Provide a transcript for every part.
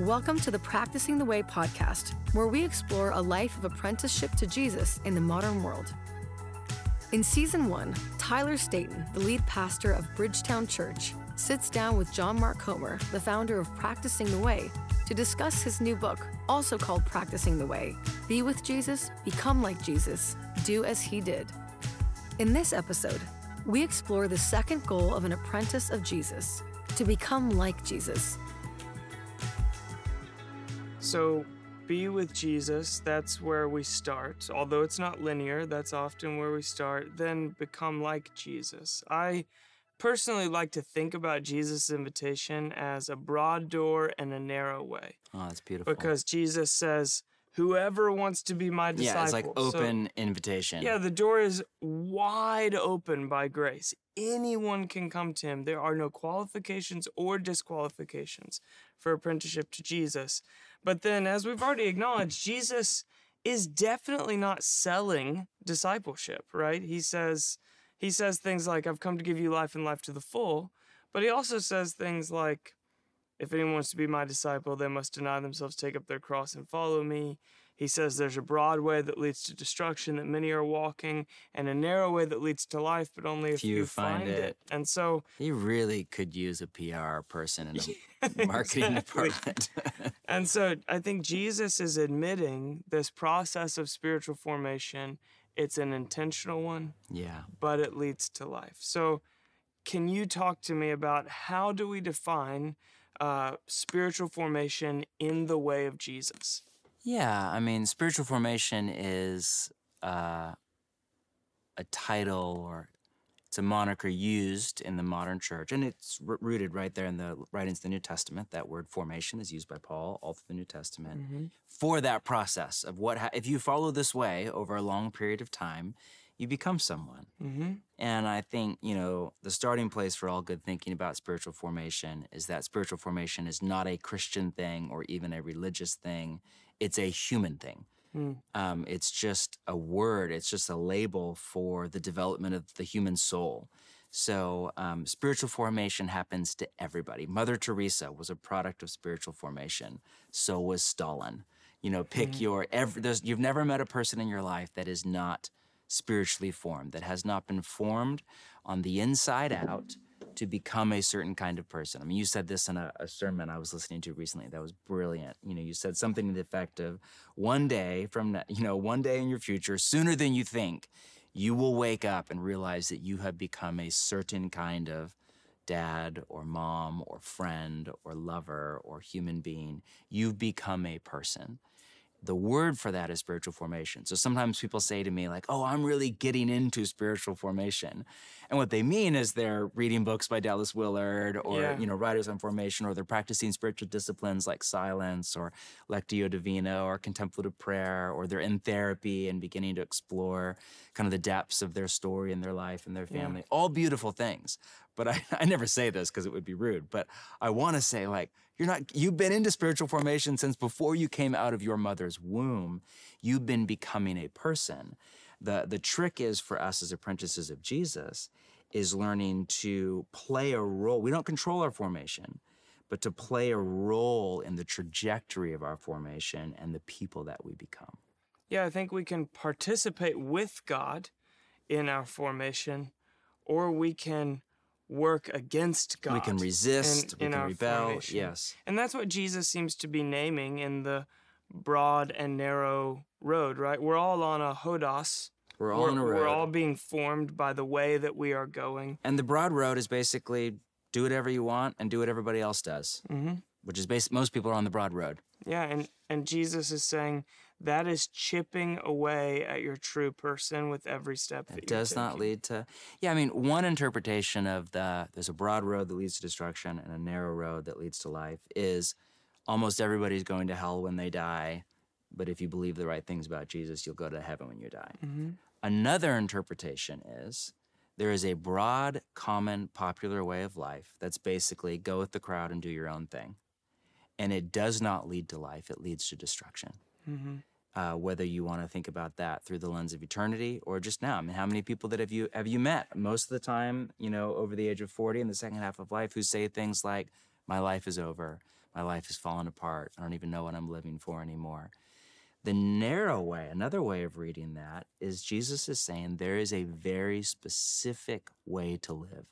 Welcome to the Practicing the Way podcast, where we explore a life of apprenticeship to Jesus in the modern world. In season one, Tyler Staton, the lead pastor of Bridgetown Church, sits down with John Mark Comer, the founder of Practicing the Way, to discuss his new book, also called Practicing the Way Be with Jesus, Become like Jesus, Do as He did. In this episode, we explore the second goal of an apprentice of Jesus to become like Jesus. So, be with Jesus, that's where we start. Although it's not linear, that's often where we start. Then become like Jesus. I personally like to think about Jesus' invitation as a broad door and a narrow way. Oh, that's beautiful. Because Jesus says, Whoever wants to be my disciple. yeah, it's like So- open invitation. yeah, the door is wide open by grace. Anyone can come to him. There are no qualifications or disqualifications for apprenticeship to Jesus. But then, as we've already acknowledged, Jesus is definitely not selling discipleship, right? He says he says things like, I've come to give you life and life to the full. But he also says things like, if anyone wants to be my disciple, they must deny themselves, take up their cross, and follow me. He says there's a broad way that leads to destruction that many are walking, and a narrow way that leads to life, but only a few, find, it. And so, He really could use a PR person in a marketing department. and so, I think Jesus is admitting this process of spiritual formation. It's an intentional one, yeah. but it leads to life. So, can you talk to me about how do we define uh, spiritual formation in the way of Jesus? Yeah, I mean, spiritual formation is uh, a title or it's a moniker used in the modern church, and it's rooted right there in the writings of the New Testament. That word formation is used by Paul all through the New Testament for that process of what ha- if you follow this way over a long period of time, you become someone. Mm-hmm. And I think, you know, the starting place for all good thinking about spiritual formation is that spiritual formation is not a Christian thing or even a religious thing, it's a human thing. Um, it's just a word, it's just a label for the development of the human soul. So, um, spiritual formation happens to everybody. Mother Teresa was a product of spiritual formation. So was Stalin. You know, pick your every. There's, you've never met a person in your life that is not spiritually formed, that has not been formed on the inside out to become a certain kind of person. I mean, you said this in a, a sermon I was listening to recently that was brilliant. You know, you said something to the effect of one day from, you know, one day in your future, sooner than you think, you will wake up and realize that you have become a certain kind of dad or mom or friend or lover or human being. You've become a person the word for that is spiritual formation. So sometimes people say to me, like, oh, I'm really getting into spiritual formation. And what they mean is they're reading books by Dallas Willard or, Yeah. you know, writers on formation, or they're practicing spiritual disciplines like silence or Lectio Divina or contemplative prayer, or they're in therapy and beginning to explore kind of the depths of their story and their life and their family. All beautiful things. But I, I never say this because it would be rude, but I want to say, like, you're not, you've been into spiritual formation since before you came out of your mother's womb. You've been becoming a person. The, the trick is for us as apprentices of Jesus is learning to play a role. We don't control our formation, but to play a role in the trajectory of our formation and the people that we become. Yeah, I think we can participate with God in our formation, or we can work against God. we can resist, in- we in can our rebel. formation. Yes. And that's what Jesus seems to be naming in the broad and narrow road, right? We're all on a hodos. We're all we're, on a road. We're all being formed by the way that we are going. And the broad road is basically do whatever you want and do what everybody else does, mm-hmm. which is basic. Most people are on the broad road. Yeah, and, and Jesus is saying that is chipping away at your true person with every step that does not lead to. Yeah, I mean, one interpretation of the there's a broad road that leads to destruction and a narrow road that leads to life is almost everybody's going to hell when they die, but if you believe the right things about Jesus, you'll go to heaven when you die. Mm-hmm. Another interpretation is there is a broad, common, popular way of life that's basically go with the crowd and do your own thing. And it does not lead to life, it leads to destruction. Uh, whether you want to think about that through the lens of eternity or just now. I mean, how many people that have you have you met most of the time, you know, over the age of 40 in the second half of life who say things like, My life is over, My life has fallen apart. I don't even know what I'm living for anymore. The narrow way, another way of reading that, is Jesus is saying there is a very specific way to live.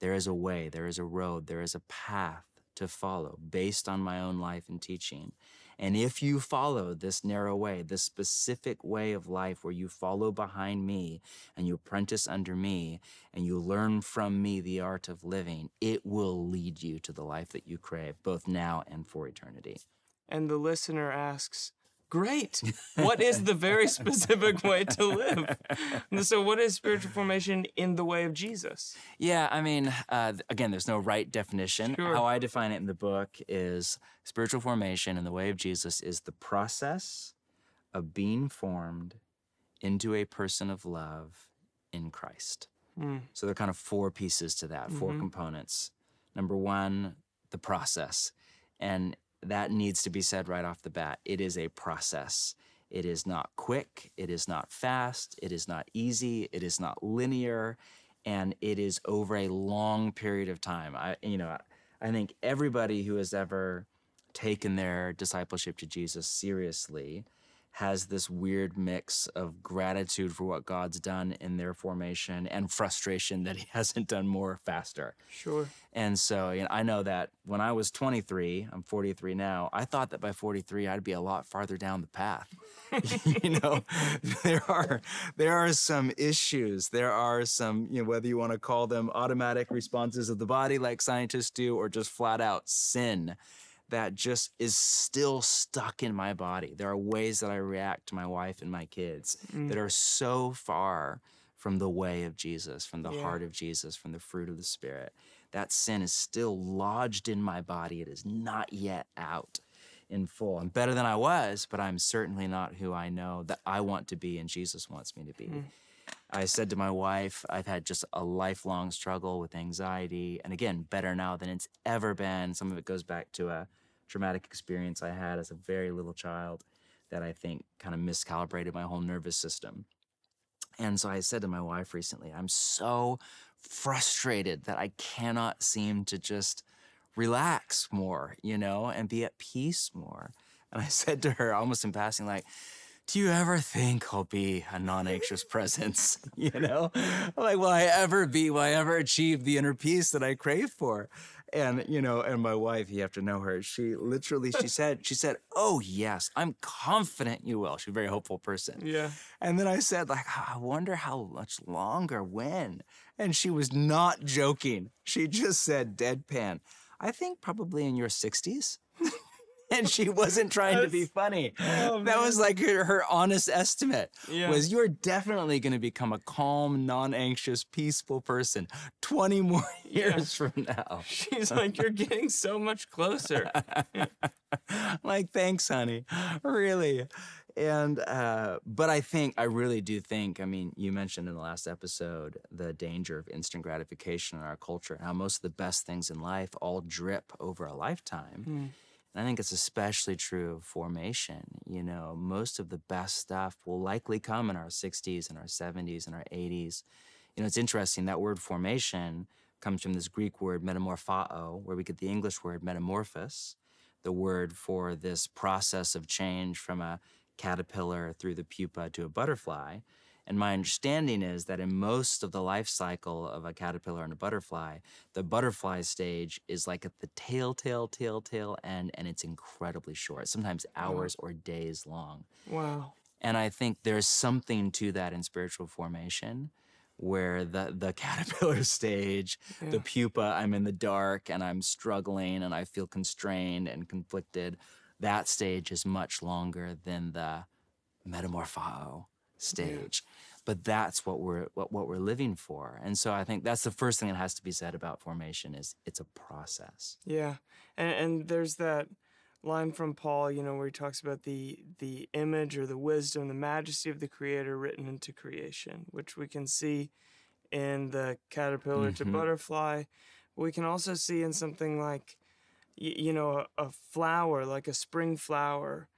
There is a way, there is a road, there is a path to follow based on my own life and teaching. And if you follow this narrow way, this specific way of life where you follow behind me and you apprentice under me and you learn from me the art of living, it will lead you to the life that you crave, both now and for eternity. And the listener asks, Great. What is the very specific way to live? So, what is spiritual formation in the way of Jesus? Yeah, I mean, uh, again, there's no right definition. Sure. How I define it in the book is spiritual formation in the way of Jesus is the process of being formed into a person of love in Christ. Mm. So there are kind of four pieces to that, 4 Mhm. components. Number one, the process. And that needs to be said right off the bat. It is a process. It is not quick. It is not fast. It is not easy. It is not linear. And it is over a long period of time. I, you know, I think everybody who has ever taken their discipleship to Jesus seriously has this weird mix of gratitude for what God's done in their formation and frustration that he hasn't done more faster. Sure. And so, you know, I know that when I was 23, I'm 43 now, I thought that by 43 I'd be a lot farther down the path. you know, there are there are some issues. There are some, you know, whether you want to call them automatic responses of the body like scientists do or just flat out sin that just is still stuck in my body. There are ways that I react to my wife and my kids Mm. that are so far from the way of Jesus, from the Yeah. heart of Jesus, from the fruit of the Spirit. That sin is still lodged in my body. It is not yet out in full. I'm better than I was, but I'm certainly not who I know that I want to be and Jesus wants me to be. Mm. I said to my wife, I've had just a lifelong struggle with anxiety. And again, better now than it's ever been. Some of it goes back to a traumatic experience I had as a very little child that I think kind of miscalibrated my whole nervous system. And so I said to my wife recently, I'm so frustrated that I cannot seem to just relax more, you know, and be at peace more. And I said to her, almost in passing, like, do you ever think I'll be a non-anxious presence? You know, like, will I ever be? Will I ever achieve the inner peace that I crave for? And you know, and my wife, you have to know her. She literally, she said, she said, "Oh yes, I'm confident you will." She's a very hopeful person. Yeah. And then I said, like, I wonder how much longer, when? And she was not joking. She just said, deadpan, I think probably in your 60s. and she wasn't trying to be funny. Oh, that was like her, her honest estimate Yeah. was you're definitely going to become a calm, non-anxious, peaceful person 20 more years from now. She's like, You're getting so much closer. like, thanks, honey. Really. And, uh, but I think, I really do think, I mean, you mentioned in the last episode the danger of instant gratification in our culture, how most of the best things in life all drip over a lifetime. Mm. I think it's especially true of formation. You know, most of the best stuff will likely come in our 60s and our 70s and our 80s. You know, it's interesting that word formation comes from this Greek word metamorphao, where we get the English word metamorphosis, the word for this process of change from a caterpillar through the pupa to a butterfly. And my understanding is that in most of the life cycle of a caterpillar and a butterfly, the butterfly stage is like at the tail, tail, tail, tail end, and it's incredibly short, sometimes hours or days long. Wow. And I think there's something to that in spiritual formation where the, the caterpillar stage, the pupa, I'm in the dark and I'm struggling and I feel constrained and conflicted. That stage is much longer than the metamorphao stage. But that's what we're what, what we're living for. And so I think that's the first thing that has to be said about formation is it's a process. Yeah, and and there's that line from Paul, you know, where he talks about the the image or the wisdom, the majesty of the Creator written into creation, which we can see in the caterpillar to Mhm. butterfly. We can also see in something like, you know, a, a flower, like a spring flower,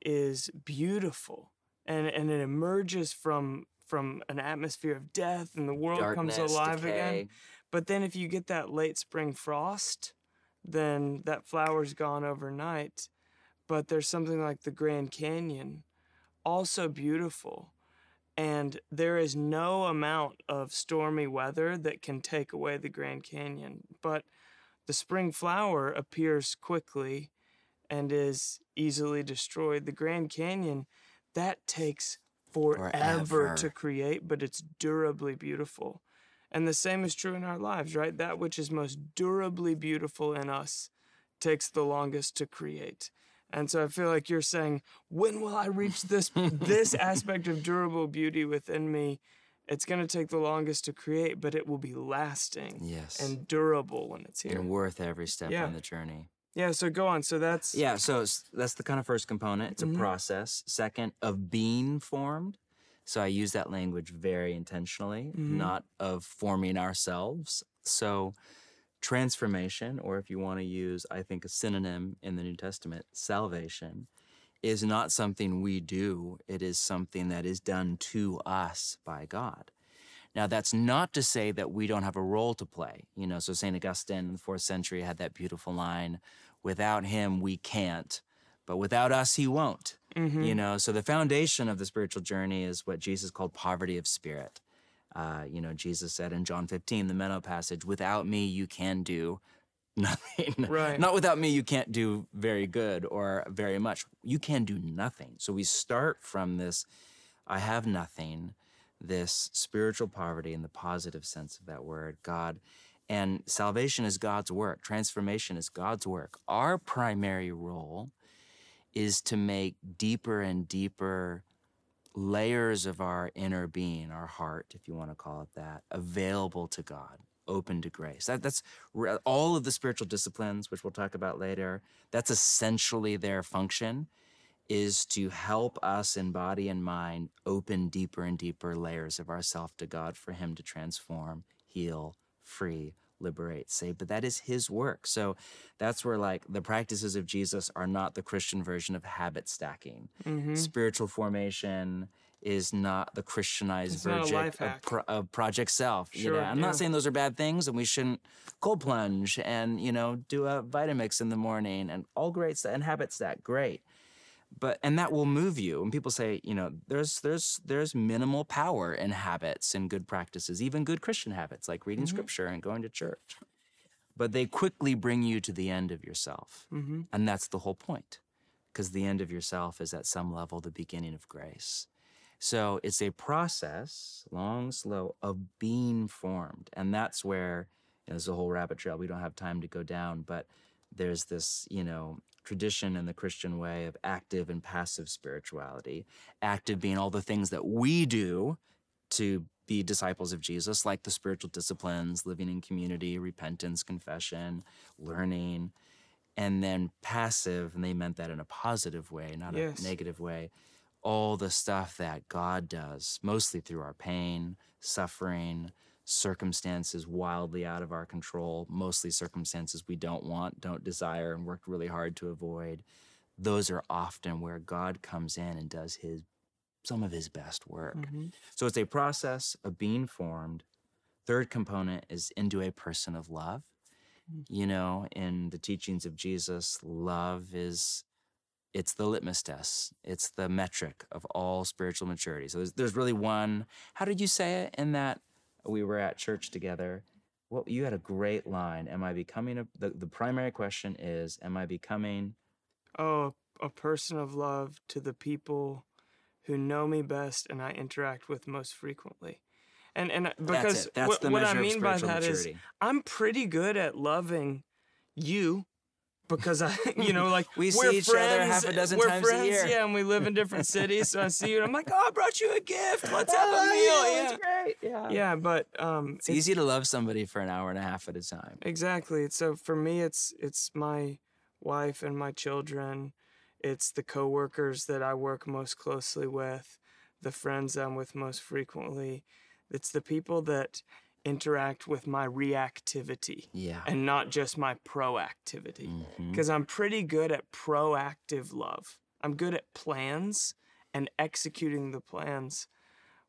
is beautiful, and and it emerges from from an atmosphere of death, and the world comes alive decay. again. But then if you get that late spring frost, then that flower's gone overnight. But there's something like the Grand Canyon, also beautiful. And there is no amount of stormy weather that can take away the Grand Canyon. But the spring flower appears quickly and is easily destroyed. The Grand Canyon, that takes forever, Forever. to create, but it's durably beautiful. And the same is true in our lives, right? That which is most durably beautiful in us takes the longest to create. And so I feel like you're saying, when will I reach this this aspect of durable beauty within me? It's going to take the longest to create, but it will be lasting Yes. and durable when it's here. and worth every step Yeah. on the journey. Yeah, so go on. So that's Yeah, so that's the kind of first component. It's a process. Second, of being formed. So I use that language very intentionally, Mhm. not of forming ourselves. So transformation, or if you want to use, I think, a synonym in the New Testament, salvation, is not something we do. It is something that is done to us by God. Now, that's not to say that we don't have a role to play. You know, so St. Augustine in the fourth century had that beautiful line without him, we can't, but without us, he won't. Mhm. You know, so the foundation of the spiritual journey is what Jesus called poverty of spirit. Uh, you know, Jesus said in John 15, the meno passage, without me, you can do nothing. Right. Not without me, you can't do very good or very much. You can do nothing. So we start from this I have nothing, this spiritual poverty in the positive sense of that word, God. And salvation is God's work, transformation is God's work. Our primary role is to make deeper and deeper layers of our inner being, our heart, if you want to call it that, available to God, open to grace. That, that's all of the spiritual disciplines, which we'll talk about later. That's essentially their function is to help us in body and mind open deeper and deeper layers of ourself to God for Him to transform, heal, free, liberate, save. But that is His work. So that's where, like, the practices of Jesus are not the Christian version of habit stacking. Mhm. Spiritual formation is not the Christianized It's version of, pro- of Project Self. you know? Sure, I'm yeah. not saying those are bad things, and we shouldn't cold plunge and you know do a Vitamix in the morning and all great stuff and habit stack, great but and that will move you and people say you know there's there's there's minimal power in habits and good practices even good christian habits like reading scripture and going to church. But they quickly bring you to the end of yourself Mhm. and that's the whole point because the end of yourself is at some level the beginning of grace. So it's a process long slow of being formed and that's where you know, there's a whole rabbit trail we don't have time to go down but there's this you know tradition in the christian way of active and passive spirituality active being all the things that we do to be disciples of jesus like the spiritual disciplines living in community repentance confession learning and then passive and they meant that in a positive way not Yes. a negative way all the stuff that god does mostly through our pain suffering circumstances wildly out of our control, mostly circumstances we don't want, don't desire, and worked really hard to avoid. Those are often where God comes in and does his some of his best work. Mhm. So it's a process of being formed. Third component is into a person of love. You know, in the teachings of Jesus, love is it's the litmus test. It's the metric of all spiritual maturity. So there's, there's really one. How did you say it in that we were at church together? Well, you had a great line. Am I becoming a? The, the primary question is, am I becoming? Oh, a person of love to the people who know me best and I interact with most frequently. And and because That's. That's what, the what I of mean by that is. I'm pretty good at loving you because I, you know, like We see each other half a dozen times a friends, year. Yeah, and we live in different cities, so I see you and I'm like, oh, I brought you a gift. Let's have a Oh, meal. yeah, Yeah, it's great. Yeah. yeah, but um, It's easy to love somebody for an hour and a half at a time. Exactly. So for me, it's it's my wife and my children. It's the coworkers that I work most closely with, the friends I'm with most frequently. It's the people that interact with my reactivity Yeah. and not just my proactivity. Because I'm pretty good at proactive love. I'm good at plans and executing the plans.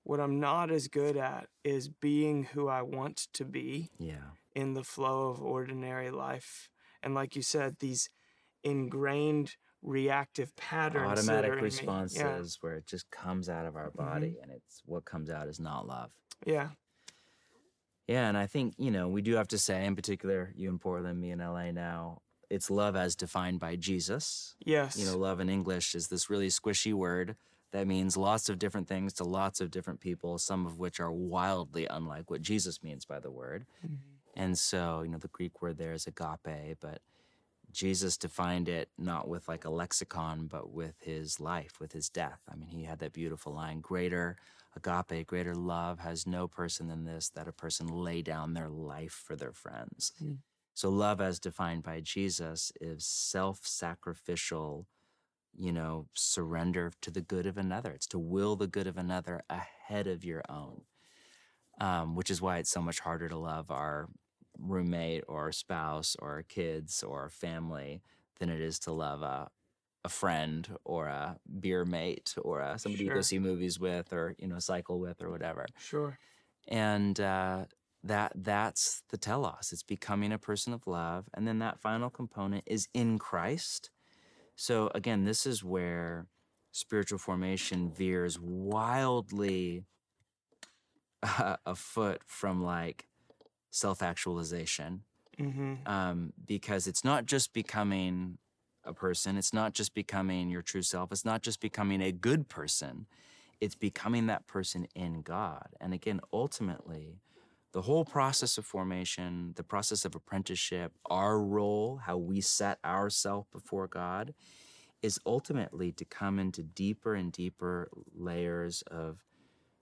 What I'm not as good at is being who I want to be Yeah. in the flow of ordinary life and like you said, these ingrained reactive patterns, automatic responses where it just comes out of Mm-hmm. our body and it's what comes out is not love. Yeah, yeah, and I think, you know, we do have to say, in particular, you in Portland, me in LA now, it's love as defined by Jesus. yes, You know, love in English is this really squishy word that means lots of different things to lots of different people, some of which are wildly unlike what Jesus means by the word. Mm-hmm. And so, you know, the Greek word there is agape, but Jesus defined it not with like a lexicon, but with his life, with his death. I mean, he had that beautiful line greater agape, greater love has no person than this, that a person lay down their life for their friends. So, love as defined by Jesus is self sacrificial, you know, surrender to the good of another. It's to will the good of another ahead of your own, um, which is why it's so much harder to love our roommate or spouse or kids or family than it is to love a, a friend or a beer mate or a, somebody you go see movies with or, you know, cycle with or whatever. Sure. and uh, that that's the telos. It's becoming a person of love and then that final component is in christ. So again this is where spiritual formation veers wildly uh, afoot from like self-actualization. Mm-hmm. um, because it's not just becoming a person, it's not just becoming your true self, it's not just becoming a good person, it's becoming that person in God. And again, ultimately, the whole process of formation, the process of apprenticeship, our role, how we set ourselves before God, is ultimately to come into deeper and deeper layers of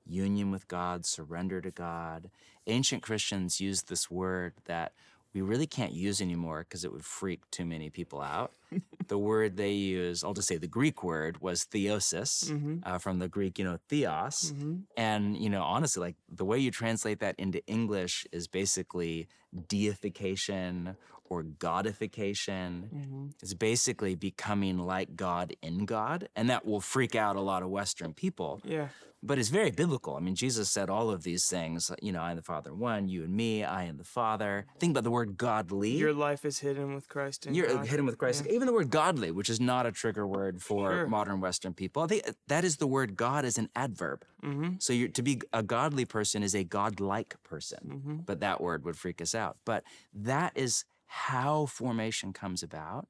union with God, surrender to God. Ancient Christians used this word that we really can't use anymore because it would freak too many people out. the word they use, I'll just say the Greek word, was theosis, Mm-hmm. uh, from the Greek, you know, theos. Mm-hmm. And, you know, honestly, like the way you translate that into English is basically deification or godification. Mm-hmm. It's basically becoming like God in God. And that will freak out a lot of Western people Yeah. but it's very biblical. I mean, Jesus said all of these things. You know, I and the Father one, you and me, I and the Father. Think about the word godly. Your life is hidden with Christ in You're God. hidden with Christ. Even the word godly, which is not a trigger word for Sure. modern Western people, I think that is the word God as an adverb. Mm-hmm. So you're, to be a godly person is a godlike person. Mm-hmm. But that word would freak us out. But that is how formation comes about.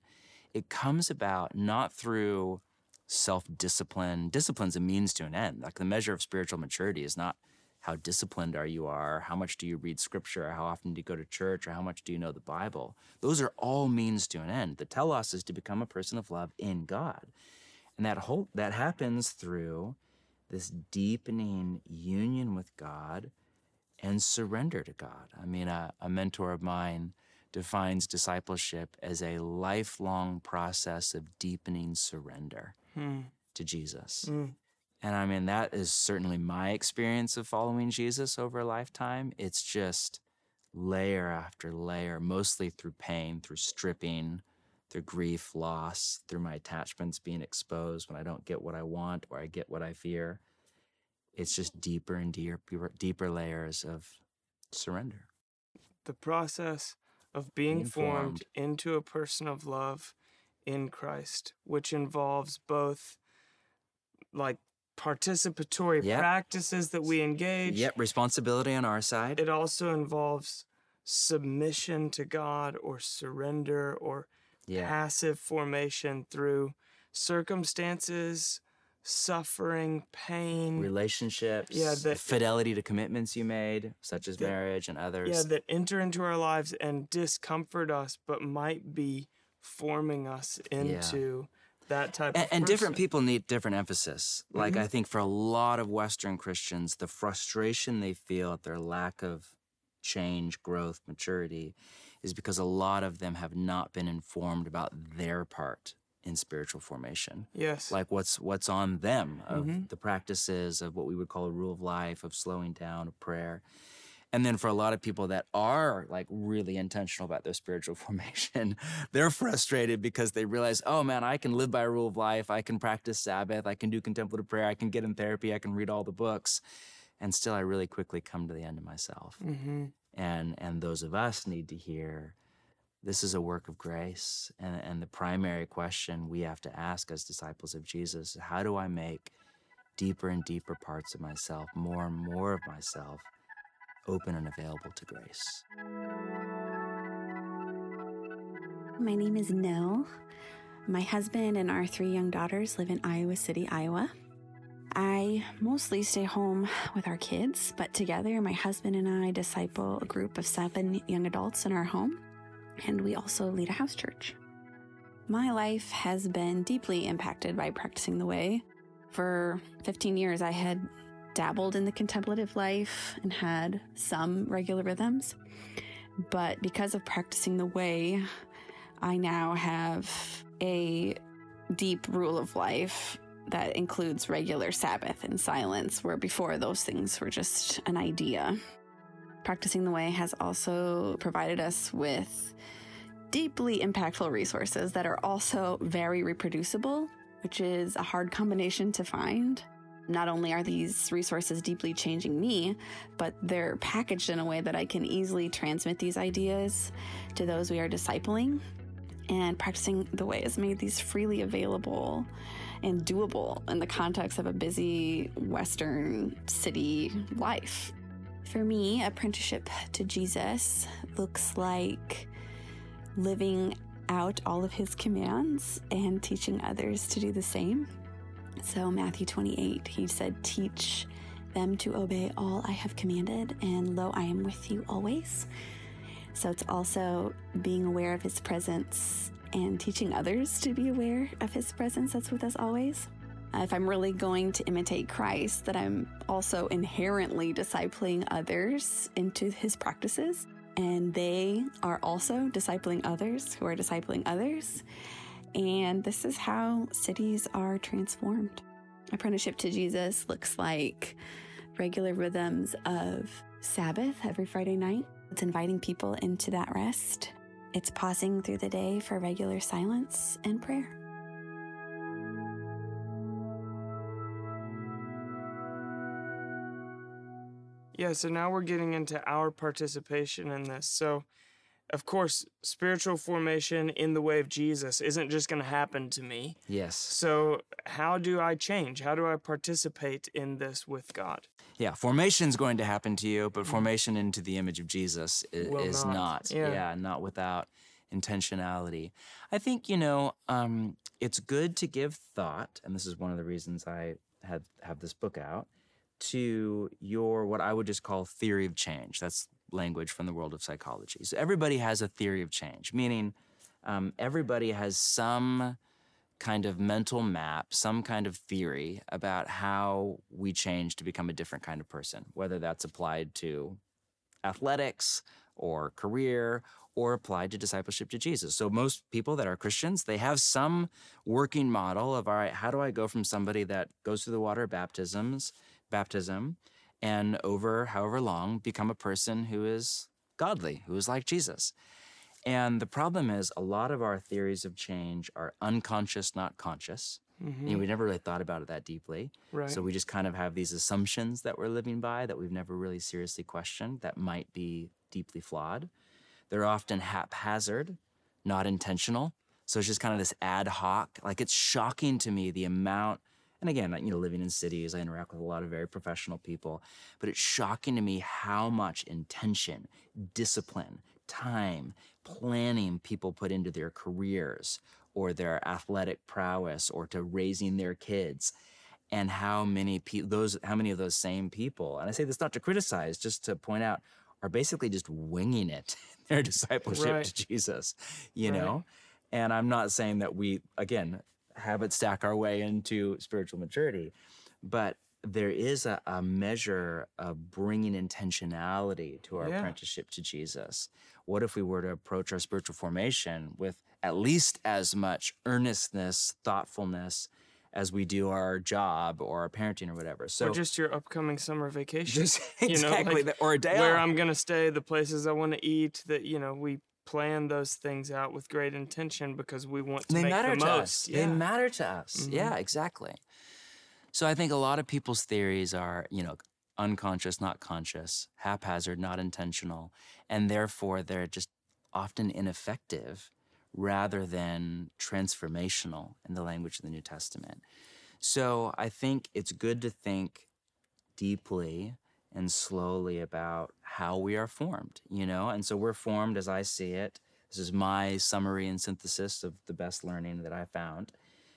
It comes about not through self discipline. Discipline's a means to an end. Like the measure of spiritual maturity is not how disciplined are you are, how much do you read scripture, how often do you go to church, or how much do you know the Bible. Those are all means to an end. The telos is to become a person of love in God. And that whole that happens through this deepening union with God and surrender to God. I mean, a, a mentor of mine defines discipleship as a lifelong process of deepening surrender Hmm. to Jesus. Mm. And I mean, that is certainly my experience of following Jesus over a lifetime. It's just layer after layer, mostly through pain, through stripping, through grief, loss, through my attachments being exposed when I don't get what I want or I get what I fear. It's just deeper and deeper, deeper layers of surrender. The process of being formed. into a person of love in Christ, which involves both like participatory Yep. practices that we engage. Yep, responsibility on our side. It also involves submission to God or surrender or Yeah. passive formation through circumstances, suffering, pain. Relationships, Yeah, that- fidelity to commitments you made, such as That- marriage and others. yeah, that enter into our lives and discomfort us, but might be forming us into that type and, of and different people need different emphasis. Like Mhm. I think for a lot of Western Christians, the frustration they feel at their lack of change, growth, maturity is because a lot of them have not been informed about their part in spiritual formation. Yes. Like what's what's on them of Mhm. the practices of what we would call a rule of life, of slowing down, of prayer. And then for a lot of people that are like really intentional about their spiritual formation, they're frustrated because they realize, oh man, I can live by a rule of life. I can practice Sabbath. I can do contemplative prayer. I can get in therapy. I can read all the books. And still, I really quickly come to the end of myself. mm-hmm. And, and those of us need to hear this is a work of grace. And, and the primary question we have to ask as disciples of Jesus is how do I make deeper and deeper parts of myself, more and more of myself, open and available to grace? My name is Nell. My husband and our three young daughters live in Iowa City, Iowa. I mostly stay home with our kids, but together, my husband and I disciple a group of seven young adults in our home, and we also lead a house church. My life has been deeply impacted by practicing the way. For 15 years, I had dabbled in the contemplative life and had some regular rhythms. But because of practicing the way, I now have a deep rule of life that includes regular Sabbath and silence, where before those things were just an idea. Practicing the Way has also provided us with deeply impactful resources that are also very reproducible, which is a hard combination to find. Not only are these resources deeply changing me, but they're packaged in a way that I can easily transmit these ideas to those we are discipling. And practicing the way has made these freely available and doable in the context of a busy Western city life. For me, apprenticeship to Jesus looks like living out all of his commands and teaching others to do the same. So, Matthew 28, he said, Teach them to obey all I have commanded, and lo, I am with you always. So, it's also being aware of his presence and teaching others to be aware of his presence that's with us always. Uh, if I'm really going to imitate Christ, that I'm also inherently discipling others into his practices, and they are also discipling others who are discipling others. And this is how cities are transformed. Apprenticeship to Jesus looks like regular rhythms of Sabbath every Friday night. It's inviting people into that rest it's pausing through the day for regular silence and prayer. Yeah, so now we're getting into our participation in this. So, of course, spiritual formation in the way of Jesus isn't just going to happen to me. Yes. So, how do I change? How do I participate in this with God? Yeah, formation is going to happen to you, but mm-hmm. formation into the image of Jesus is, is not. not. Yeah. yeah. not without intentionality. I think, you know, um, it's good to give thought, and this is one of the reasons I had have this book out, to your what I would just call theory of change. That's language from the world of psychology. So everybody has a theory of change, meaning um, everybody has some kind of mental map, some kind of theory about how we change to become a different kind of person, whether that's applied to athletics or career or applied to discipleship to Jesus. So most people that are Christians, they have some working model of all right, how do I go from somebody that goes through the water baptisms, baptism, and over however long become a person who is godly, who is like Jesus. And the problem is, a lot of our theories of change are unconscious, not conscious. Mm-hmm. You know, we never really thought about it that deeply. Right. So we just kind of have these assumptions that we're living by that we've never really seriously questioned that might be deeply flawed. They're often haphazard, not intentional. So it's just kind of this ad hoc. Like it's shocking to me the amount. And again, you know, living in cities, I interact with a lot of very professional people, but it's shocking to me how much intention, discipline, time, planning people put into their careers or their athletic prowess or to raising their kids and how many pe- those how many of those same people and i say this not to criticize just to point out are basically just winging it their discipleship right. to jesus you right. know and i'm not saying that we again habit stack our way into spiritual maturity but there is a, a measure of bringing intentionality to our yeah. apprenticeship to Jesus. What if we were to approach our spiritual formation with at least as much earnestness, thoughtfulness, as we do our job or our parenting or whatever. So or just your upcoming summer vacation. Just exactly, you know, like or a day where off. I'm gonna stay, the places I want to eat. That you know we plan those things out with great intention because we want to they make matter the to most. Us. Yeah. They matter to us. Mm-hmm. Yeah, exactly. So I think a lot of people's theories are, you know, unconscious, not conscious, haphazard, not intentional, and therefore they're just often ineffective rather than transformational in the language of the New Testament. So I think it's good to think deeply and slowly about how we are formed, you know? And so we're formed as I see it. This is my summary and synthesis of the best learning that I found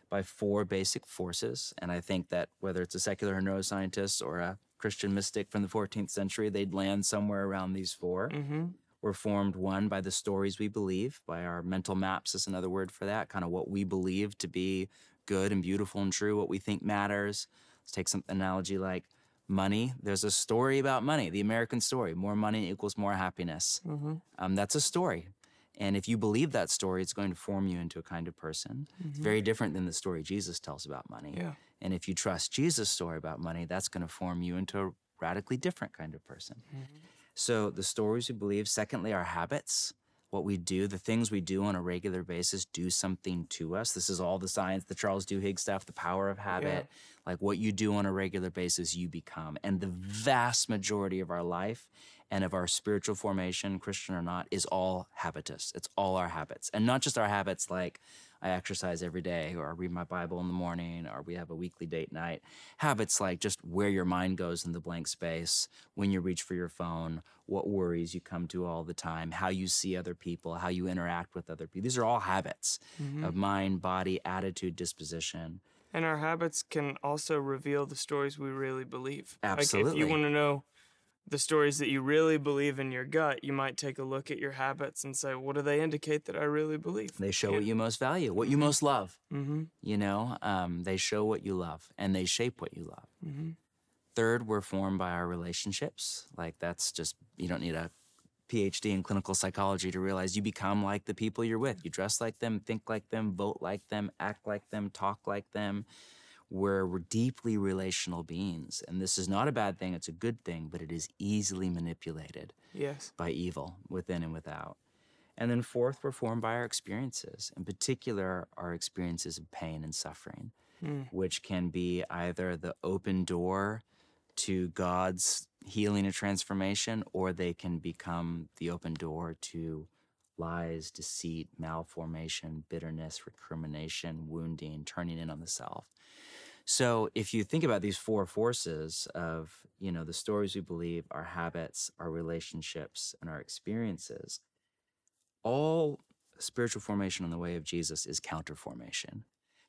by four basic forces. And I think that whether it's a secular neuroscientist or a Christian mystic from the 14th century, they'd land somewhere around these 4 Mm-hmm. We're formed, one, by the stories we believe, by our mental maps is another word for that, kind of what we believe to be good and beautiful and true, what we think matters. Let's take some analogy like money. There's a story about money, the American story. More money equals more happiness. Mm-hmm. Um, that's a story. And if you believe that story, it's going to form you into a kind of person. It's very different than the story Jesus tells about money. Yeah. And if you trust Jesus' story about money, that's going to form you into a radically different kind of person. So the stories we believe, secondly, our habits, what we do, the things we do on a regular basis do something to us. This is all the science, the Charles Duhigg stuff, the power of habit. Like what you do on a regular basis, you become. And the vast majority of our life and of our spiritual formation, Christian or not, is all habitus. It's all our habits. And not just our habits like I exercise every day, or I read my Bible in the morning, or we have a weekly date night. Habits like just where your mind goes in the blank space, when you reach for your phone, what worries you come to all the time, how you see other people, how you interact with other people. These are all habits mm-hmm. of mind, body, attitude, disposition. And our habits can also reveal the stories we really believe. Like if you want to know the stories that you really believe in your gut, you might take a look at your habits and say, what do they indicate that I really believe? They show what you most value, what you most love. Mm-hmm. You know, um, they show what you love and they shape what you love. Mhm. Third, we're formed by our relationships. Like that's just, you don't need a PhD in clinical psychology to realize you become like the people you're with. You dress like them, think like them, vote like them, act like them, talk like them. We're, we're deeply relational beings. And this is not a bad thing, it's a good thing, but it is easily manipulated Yes. by evil within and without. And then fourth, we're formed by our experiences, in particular, our experiences of pain and suffering, Hmm. which can be either the open door to God's healing and transformation, or they can become the open door to lies, deceit, malformation, bitterness, recrimination, wounding, turning in on the self. So if you think about these four forces of, you know, the stories we believe, our habits, our relationships, and our experiences, all spiritual formation on the way of Jesus is counter formation.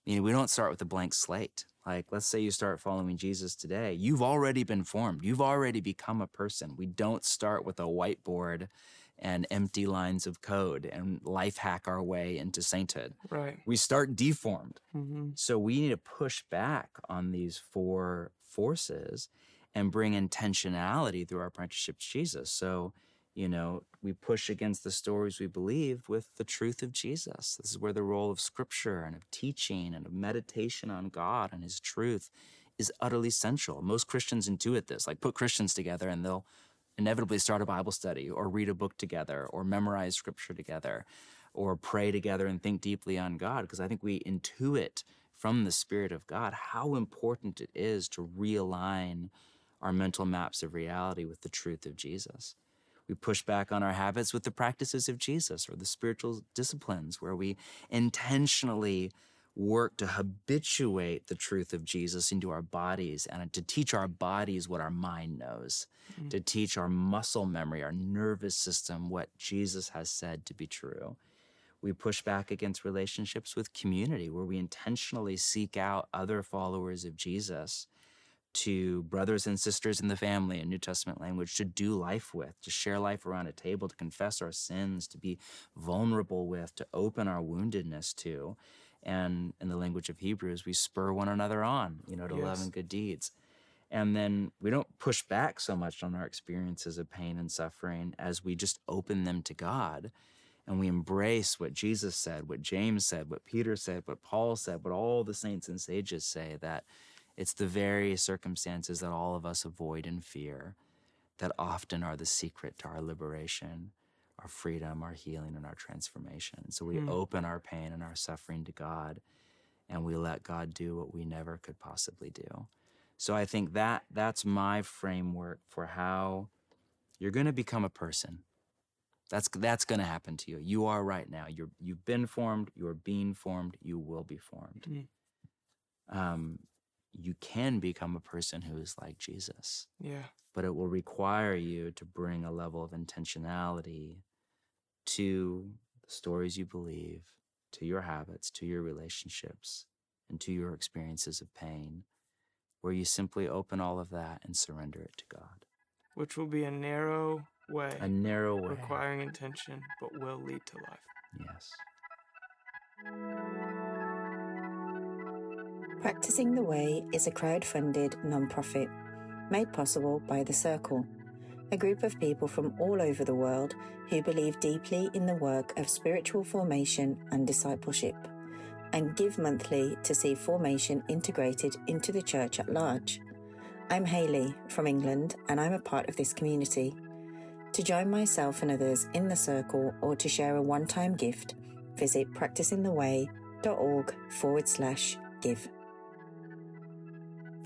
Meaning we don't start with a blank slate. Like, let's say you start following Jesus today. You've already been formed. You've already become a person. We don't start with a whiteboard and empty lines of code and life hack our way into sainthood. Right. We start deformed. Mm-hmm. So we need to push back on these four forces and bring intentionality through our apprenticeship to Jesus. So, you know, we push against the stories we believe with the truth of Jesus. This is where the role of scripture and of teaching and of meditation on God and his truth is utterly central. Most Christians intuit this, like put Christians together and they'll inevitably start a Bible study or read a book together or memorize scripture together or pray together and think deeply on God because I think we intuit from the Spirit of God how important it is to realign our mental maps of reality with the truth of Jesus. We push back on our habits with the practices of Jesus or the spiritual disciplines where we intentionally work to habituate the truth of Jesus into our bodies and to teach our bodies what our mind knows, mm. to teach our muscle memory, our nervous system what Jesus has said to be true. We push back against relationships with community where we intentionally seek out other followers of Jesus to brothers and sisters in the family in New Testament language to do life with, to share life around a table, to confess our sins, to be vulnerable with, to open our woundedness to. And in the language of Hebrews, we spur one another on, you know, to love and good deeds. And then we don't push back so much on our experiences of pain and suffering as we just open them to God and we embrace what Jesus said, what James said, what Peter said, what Paul said, what all the saints and sages say that it's the very circumstances that all of us avoid and fear that often are the secret to our liberation, our freedom, our healing, and our transformation. So we Hmm. open our pain and our suffering to God and we let God do what we never could possibly do. So I think that that's my framework for how you're going to become a person. That's that's going to happen to you. You are right now. You're you've been formed. You're being formed. You will be formed. Mm. Um, you can become a person who is like Jesus, Yeah. but it will require you to bring a level of intentionality to the stories you believe, to your habits, to your relationships, and to your experiences of pain, where you simply open all of that and surrender it to God. Which will be a narrow way, A narrow way. requiring intention, but will lead to life. Yes. Practicing the Way is a crowd-funded non-profit made possible by The Circle, a group of people from all over the world who believe deeply in the work of spiritual formation and discipleship and give monthly to see formation integrated into the church at large. I'm Hayley from England and I'm a part of this community. To join myself and others in the circle or to share a one time gift, visit practicingtheway.org forward slash give.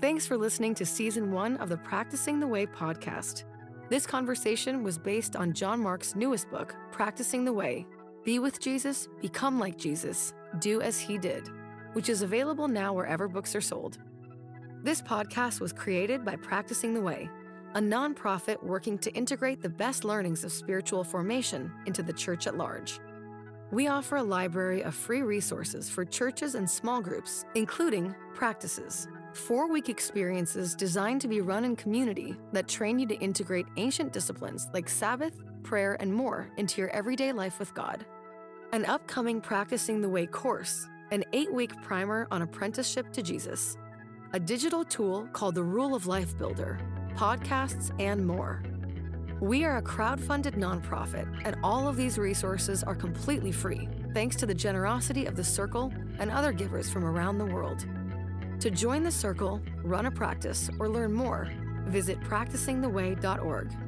Thanks for listening to season one of the Practicing the Way podcast. This conversation was based on John Mark's newest book, Practicing the Way Be with Jesus, Become like Jesus, Do as He Did, which is available now wherever books are sold. This podcast was created by Practicing the Way, a nonprofit working to integrate the best learnings of spiritual formation into the church at large. We offer a library of free resources for churches and small groups, including practices, four week experiences designed to be run in community that train you to integrate ancient disciplines like Sabbath, prayer, and more into your everyday life with God. An upcoming Practicing the Way course, an eight week primer on apprenticeship to Jesus, a digital tool called the Rule of Life Builder, podcasts, and more. We are a crowd-funded nonprofit, and all of these resources are completely free, thanks to the generosity of the Circle and other givers from around the world. To join the Circle, run a practice, or learn more, visit practicingtheway.org.